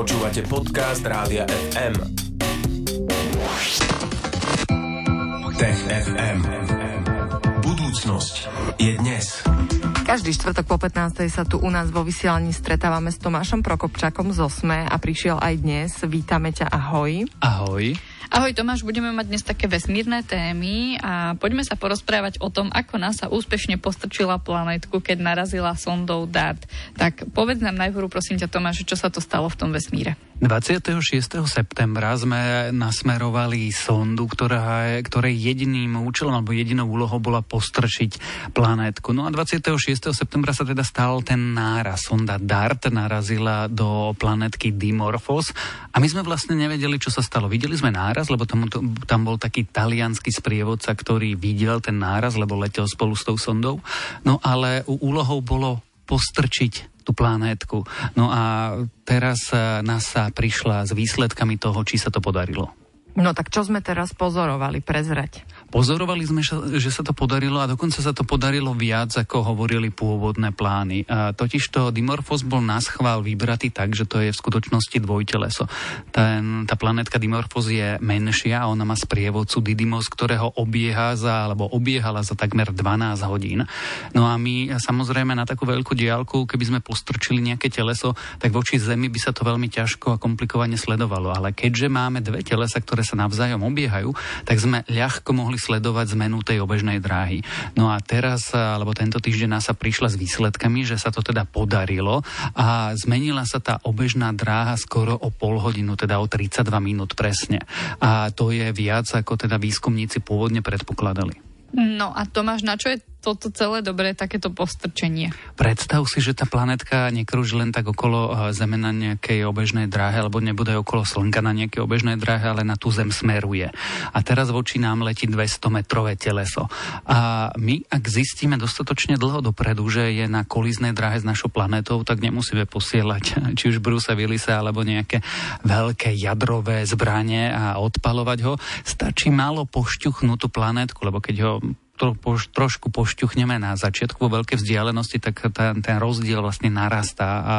Počúvate podcast Rádia FM. Tech FM. Budúcnosť je dnes. Každý štvrtok po 15. sa tu u nás vo vysielaní stretávame s Tomášom Prokopčakom z Osme a prišiel aj dnes. Vítame ťa, ahoj. Ahoj. Ahoj Tomáš, budeme mať dnes také vesmírne témy a poďme sa porozprávať o tom, ako NASA úspešne postrčila planetku, keď narazila sondou DART. Tak povedz nám najprv prosím ťa Tomáš, čo sa to stalo v tom vesmíre. 26. septembra sme nasmerovali sondu, ktorá, ktorej jediným účelom alebo jedinou úlohou bola postrčiť planetku. No a 26. septembra sa teda stal ten náraz. Sonda DART narazila do planetky Dimorphos a my sme vlastne nevedeli, čo sa stalo. Videli sme náraz, lebo tam, tam bol taký talianský sprievodca, ktorý videl ten náraz, lebo letel spolu s tou sondou. No ale úlohou bolo postrčiť tú planétku. No a teraz eh, NASA prišla s výsledkami toho, či sa to podarilo. No tak čo sme teraz pozorovali, prezrať? Pozorovali sme, že sa to podarilo a dokonca sa to podarilo viac, ako hovorili pôvodné plány. A totižto Dimorphos bol na schvál vybratý tak, že to je v skutočnosti dvojteleso. Ten, tá planetka Dimorphos je menšia ona má sprievodcu Didymos, ktorého obieha za, alebo obiehala za takmer 12 hodín. No a my samozrejme na takú veľkú diálku, keby sme postrčili nejaké teleso, tak voči Zemi by sa to veľmi ťažko a komplikovane sledovalo. Ale keďže máme dve telesa, ktoré sa navzájom obiehajú, tak sme ľahko mohli sledovať zmenu tej obežnej dráhy. No a teraz, alebo tento týždeň sa prišla s výsledkami, že sa to teda podarilo a zmenila sa tá obežná dráha skoro o pol hodinu, teda o 32 minút presne. A to je viac, ako teda výskumníci pôvodne predpokladali. No a Tomáš, na čo je toto celé dobré, takéto postrčenie. Predstav si, že tá planetka nekrúži len tak okolo eh, Zeme na nejakej obežnej dráhe, alebo nebude okolo Slnka na nejakej obežnej dráhe, ale na tú Zem smeruje. A teraz voči nám letí 200-metrové teleso. A my, ak zistíme dostatočne dlho dopredu, že je na koliznej dráhe s našou planetou, tak nemusíme posielať či už Brusa Willisa, alebo nejaké veľké jadrové zbranie a odpalovať ho. Stačí málo pošťuchnúť tú planétku, lebo keď ho to poš, trošku pošťuchneme na začiatku vo veľkej vzdialenosti, tak ten, ten rozdiel vlastne narastá a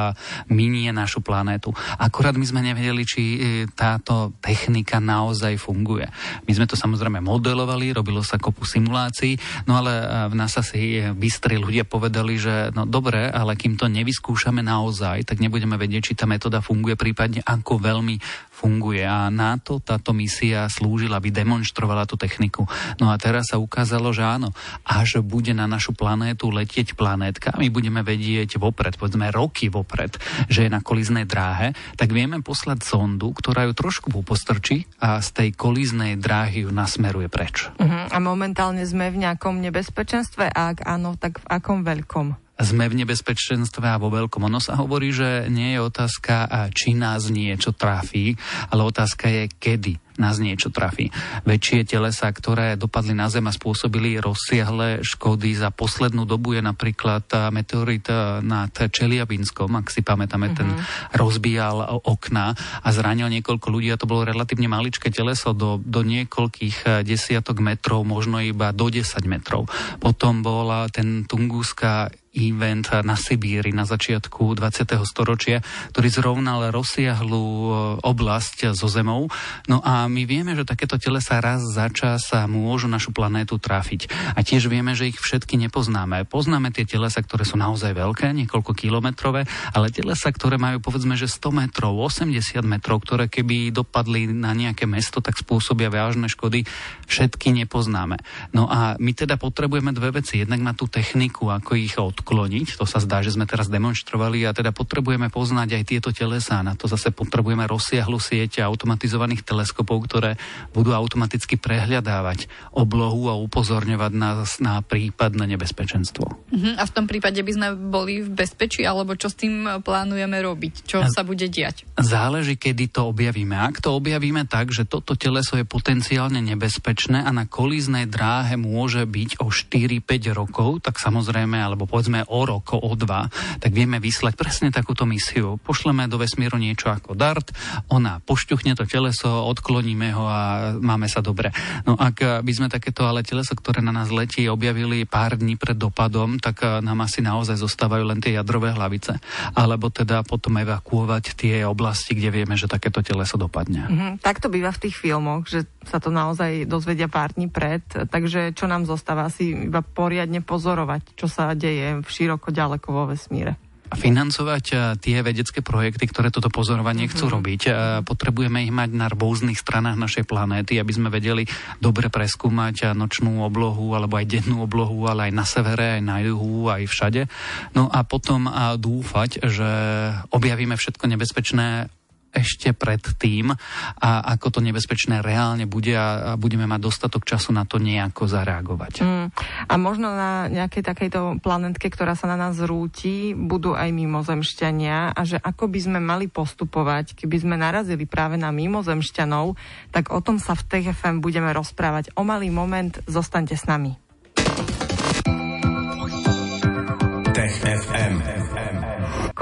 minie našu planétu. Akurát my sme nevedeli, či e, táto technika naozaj funguje. My sme to samozrejme modelovali, robilo sa kopu simulácií, no ale e, v NASA si bystri ľudia povedali, že no dobre, ale kým to nevyskúšame naozaj, tak nebudeme vedieť, či tá metóda funguje, prípadne ako veľmi funguje. A na to táto misia slúžila, aby demonstrovala tú techniku. No a teraz sa ukázalo, že áno, až bude na našu planétu letieť planétka, my budeme vedieť vopred, povedzme roky vopred, že je na koliznej dráhe, tak vieme poslať sondu, ktorá ju trošku postrčí a z tej koliznej dráhy ju nasmeruje preč. Uh-huh. A momentálne sme v nejakom nebezpečenstve a ak áno, tak v akom veľkom? sme v nebezpečenstve a vo veľkom. Ono sa hovorí, že nie je otázka, či nás niečo trafí, ale otázka je, kedy nás niečo trafí. Väčšie telesa, ktoré dopadli na Zem a spôsobili rozsiahle škody za poslednú dobu je napríklad meteorit nad Čeliabinskom, ak si pamätáme, mm-hmm. ten mhm. rozbíjal okna a zranil niekoľko ľudí a to bolo relatívne maličké teleso do, do niekoľkých desiatok metrov, možno iba do 10 metrov. Potom bola ten Tunguska event na Sibíri na začiatku 20. storočia, ktorý zrovnal rozsiahlu e, oblasť so Zemou. No a my vieme, že takéto telesa raz za čas môžu našu planétu trafiť. A tiež vieme, že ich všetky nepoznáme. Poznáme tie telesa, ktoré sú naozaj veľké, niekoľko kilometrové, ale telesa, ktoré majú povedzme, že 100 metrov, 80 metrov, ktoré keby dopadli na nejaké mesto, tak spôsobia vážne škody, všetky nepoznáme. No a my teda potrebujeme dve veci. Jednak na tú techniku, ako ich od odkloniť. To sa zdá, že sme teraz demonstrovali a teda potrebujeme poznať aj tieto telesá. Na to zase potrebujeme rozsiahlu siete automatizovaných teleskopov, ktoré budú automaticky prehľadávať oblohu a upozorňovať nás na prípadné nebezpečenstvo. Uh-huh. A v tom prípade by sme boli v bezpečí, alebo čo s tým plánujeme robiť? Čo sa bude diať? Záleží, kedy to objavíme. Ak to objavíme tak, že toto teleso je potenciálne nebezpečné a na kolíznej dráhe môže byť o 4-5 rokov, tak samozrejme, alebo povedzme povedzme o rok, o dva, tak vieme vyslať presne takúto misiu. Pošleme do vesmíru niečo ako dart, ona pošťuchne to teleso, odkloníme ho a máme sa dobre. No ak by sme takéto ale teleso, ktoré na nás letí, objavili pár dní pred dopadom, tak nám asi naozaj zostávajú len tie jadrové hlavice. Alebo teda potom evakuovať tie oblasti, kde vieme, že takéto teleso dopadne. Mm-hmm. Tak to býva v tých filmoch, že sa to naozaj dozvedia pár dní pred, takže čo nám zostáva asi iba poriadne pozorovať, čo sa deje v široko ďaleko vo vesmíre financovať eh, tie vedecké projekty, ktoré toto pozorovanie chcú mm-hmm. robiť. Eh, potrebujeme ich mať na rôznych stranách našej planéty, aby sme vedeli dobre preskúmať eh, nočnú oblohu alebo aj dennú oblohu, ale aj na severe, aj na juhu, aj všade. No a potom dúfať, že objavíme všetko nebezpečné ešte pred tým a ako to nebezpečné reálne bude a budeme mať dostatok času na to nejako zareagovať. Mm. A možno na nejakej takejto planetke, ktorá sa na nás rúti, budú aj mimozemšťania a že ako by sme mali postupovať, keby sme narazili práve na mimozemšťanov, tak o tom sa v TFM budeme rozprávať. O malý moment, zostaňte s nami.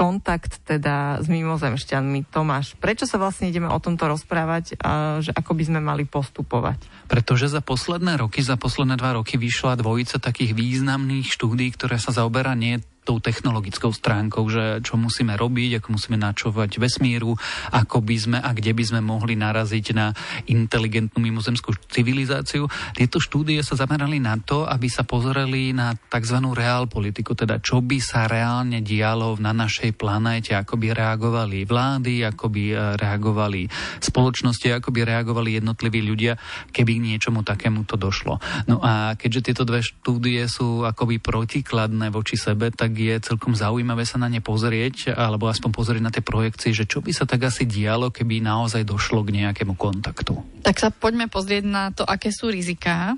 Kontakt teda s mimozemšťanmi. Tomáš, prečo sa vlastne ideme o tomto rozprávať že ako by sme mali postupovať? Pretože za posledné roky, za posledné dva roky vyšla dvojica takých významných štúdí, ktoré sa zaoberá nie tou technologickou stránkou, že čo musíme robiť, ako musíme načovať vesmíru, ako by sme a kde by sme mohli naraziť na inteligentnú mimozemskú civilizáciu. Tieto štúdie sa zamerali na to, aby sa pozreli na tzv. reál politiku, teda čo by sa reálne dialo na našej planéte, ako by reagovali vlády, ako by e, reagovali spoločnosti, ako by reagovali jednotliví ľudia, keby k niečomu takému to došlo. No a keďže tieto dve štúdie sú akoby protikladné voči sebe, tak je celkom zaujímavé sa na ne pozrieť, alebo aspoň pozrieť na tie projekcie, že čo by sa tak asi dialo, keby naozaj došlo k nejakému kontaktu. Tak sa poďme pozrieť na to, aké sú riziká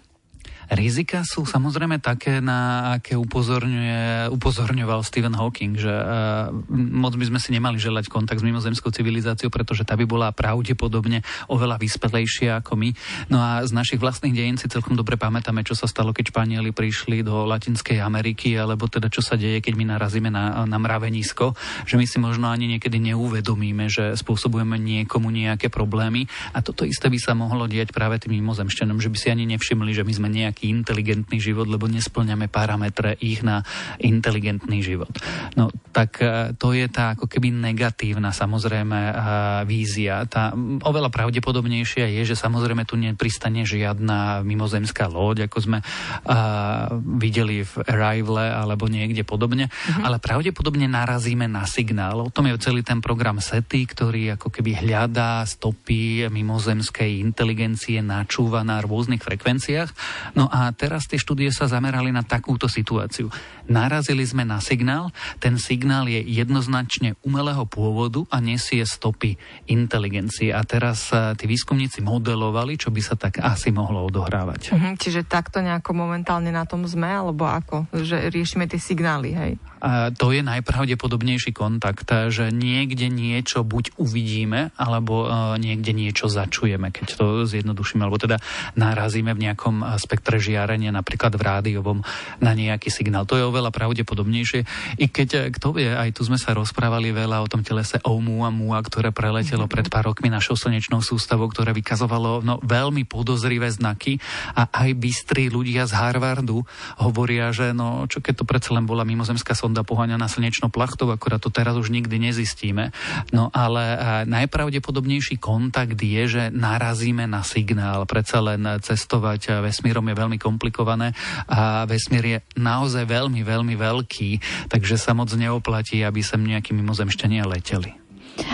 Rizika sú samozrejme také, na aké upozorňuje, upozorňoval Stephen Hawking, že uh, moc by sme si nemali želať kontakt s mimozemskou civilizáciou, pretože tá by bola pravdepodobne oveľa vyspelejšia ako my. No a z našich vlastných dejín si celkom dobre pamätáme, čo sa stalo, keď Španieli prišli do Latinskej Ameriky, alebo teda čo sa deje, keď my narazíme na, na mravenisko, že my si možno ani niekedy neuvedomíme, že spôsobujeme niekomu nejaké problémy. A toto isté by sa mohlo diať práve tým mimozemšťanom, že by si ani nevšimli, že my sme nejaký nejaký inteligentný život, lebo nesplňame parametre ich na inteligentný život. No tak e, to je tá ako keby negatívna samozrejme e, vízia. Tá oveľa pravdepodobnejšia je, že samozrejme tu nepristane žiadna mimozemská loď, ako sme uh, videli v Arrival alebo niekde podobne, mm-hmm. ale pravdepodobne narazíme na signál. O tom je celý ten program SETI, ktorý ako keby hľadá stopy mimozemskej inteligencie, načúva na rôznych frekvenciách. No a teraz tie štúdie sa zamerali na takúto situáciu. Narazili sme na signál, ten signál je jednoznačne umelého pôvodu a nesie stopy inteligencie. A teraz uh, tí výskumníci modelovali, čo by sa tak asi mohlo odohrávať. Mhm, čiže takto nejako momentálne na tom sme, alebo ako? Že riešime tie signály, hej? A to je najpravdepodobnejší kontakt, že niekde niečo buď uvidíme, alebo uh, niekde niečo začujeme, keď to zjednodušíme, alebo teda narazíme v nejakom spektre žiarenia, napríklad v rádiovom, na nejaký signál. To je oveľa pravdepodobnejšie. I keď, eh, kto vie, aj tu sme sa rozprávali veľa o tom telese Oumuamua, ktoré preletelo pred pár rokmi našou slnečnou sústavou, ktoré vykazovalo no, veľmi podozrivé znaky a aj bystrí ľudia z Harvardu hovoria, že no, čo keď to predsa len bola mimozemská sonda, sonda poháňaná slnečnou plachtou, akorát to teraz už nikdy nezistíme. No ale najpravdepodobnejší kontakt je, že narazíme na signál. Predsa len cestovať vesmírom je veľmi komplikované a vesmír je naozaj veľmi, veľmi veľký, takže sa moc neoplatí, aby sem nejakí mimozemšťania leteli.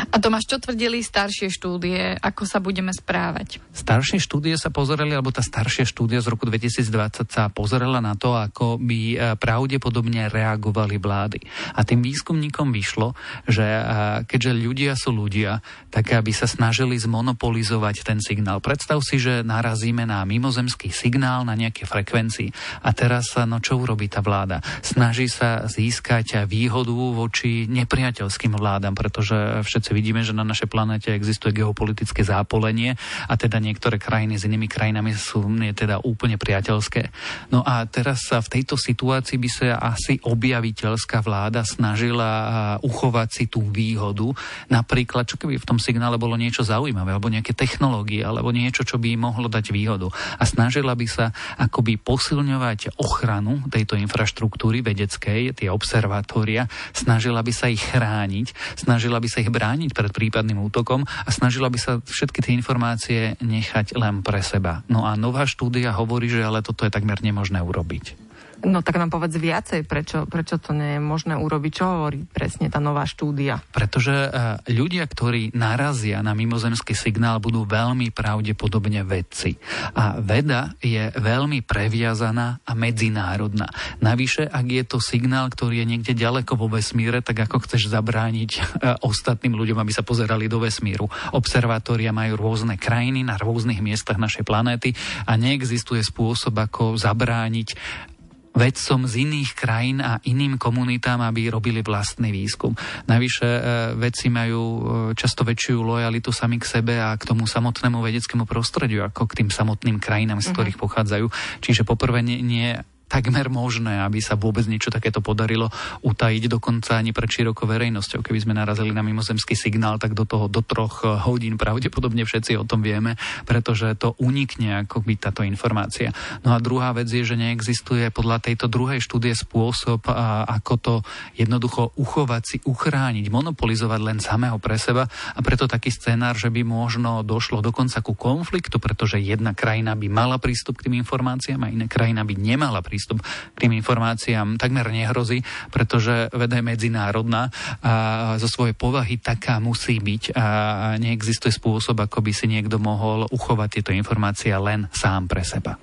A Tomáš, čo tvrdili staršie štúdie, ako sa budeme správať? Staršie štúdie sa pozerali, alebo tá staršia štúdia z roku 2020 sa pozerala na to, ako by e, pravdepodobne reagovali vlády. A tým výskumníkom vyšlo, že e, keďže ľudia sú ľudia, tak aby sa snažili zmonopolizovať ten signál. Predstav si, že narazíme na mimozemský signál na nejaké frekvencii. A teraz, no čo urobí tá vláda? Snaží sa získať výhodu voči nepriateľským vládam, pretože všetci vidíme, že na našej planete existuje geopolitické zápolenie a teda niektoré krajiny s inými krajinami sú nie teda úplne priateľské. No a teraz sa v tejto situácii by sa asi objaviteľská vláda snažila uchovať si tú výhodu. Napríklad, čo keby v tom signále bolo niečo zaujímavé, alebo nejaké technológie, alebo niečo, čo by mohlo dať výhodu. A snažila by sa akoby posilňovať ochranu tejto infraštruktúry vedeckej, tie observatória, snažila by sa ich chrániť, snažila by sa ich brániť pred prípadným útokom a snažila by sa všetky tie informácie nechať len pre seba. No a nová štúdia hovorí, že ale toto je takmer nemožné urobiť. No tak nám povedz viacej, prečo, prečo to nie je možné urobiť. Čo hovorí presne tá nová štúdia? Pretože e, ľudia, ktorí narazia na mimozemský signál, budú veľmi pravdepodobne vedci. A veda je veľmi previazaná a medzinárodná. Navyše, ak je to signál, ktorý je niekde ďaleko vo vesmíre, tak ako chceš zabrániť e, ostatným ľuďom, aby sa pozerali do vesmíru. Observatória majú rôzne krajiny na rôznych miestach našej planéty a neexistuje spôsob, ako zabrániť vedcom z iných krajín a iným komunitám, aby robili vlastný výskum. Navyše e, vedci majú e, často väčšiu lojalitu sami k sebe a k tomu samotnému vedeckému prostrediu, ako k tým samotným krajinám, z mhm. ktorých pochádzajú. Čiže poprvé nie, nie takmer možné, aby sa vôbec niečo takéto podarilo utajiť dokonca ani pred širokou verejnosťou. Keby sme narazili na mimozemský signál, tak do toho do troch hodín pravdepodobne všetci o tom vieme, pretože to unikne ako by táto informácia. No a druhá vec je, že neexistuje podľa tejto druhej štúdie spôsob, ako to jednoducho uchovať si, uchrániť, monopolizovať len samého pre seba a preto taký scénár, že by možno došlo dokonca ku konfliktu, pretože jedna krajina by mala prístup k tým informáciám a iná krajina by nemala prístup prístup k tým informáciám takmer nehrozí, pretože veda je medzinárodná a zo svojej povahy taká musí byť a neexistuje spôsob, ako by si niekto mohol uchovať tieto informácie len sám pre seba.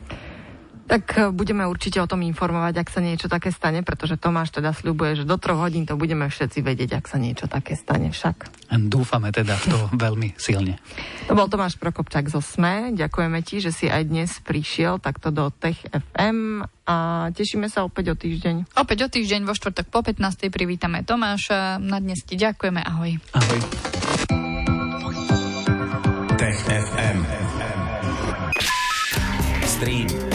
Tak e, budeme určite o tom informovať, ak sa niečo také stane, pretože Tomáš teda sľubuje, že do troch hodín to budeme všetci vedieť, ak sa niečo také stane však. Dúfame teda v to veľmi silne. To bol Tomáš Prokopčák zo SME. Ďakujeme ti, že si aj dnes prišiel takto do Tech FM a tešíme sa opäť o týždeň. Opäť o týždeň vo štvrtok po 15. privítame Tomáša. Na dnes ti ďakujeme. Ahoj. Ahoj. Tech FM. Stream